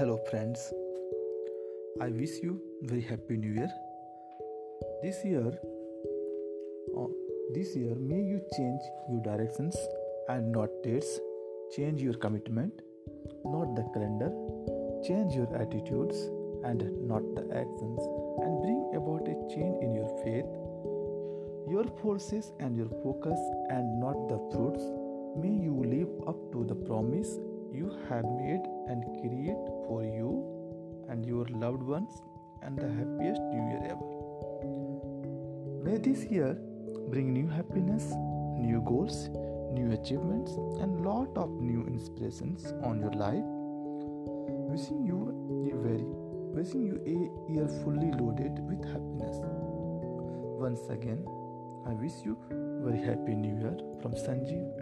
friends. I wish you very happy new year. This year, uh, this year may you change your directions and not dates. Change your commitment, not the calendar. Change your attitudes and not the actions, and bring about a change in your faith, your forces and your focus, and not the fruits. May you live up to the promise you have made and and your loved ones and the happiest new year ever. May this year bring new happiness, new goals, new achievements, and lot of new inspirations on your life. Wishing you a very wishing you a year fully loaded with happiness. Once again, I wish you very happy new year from Sanjeev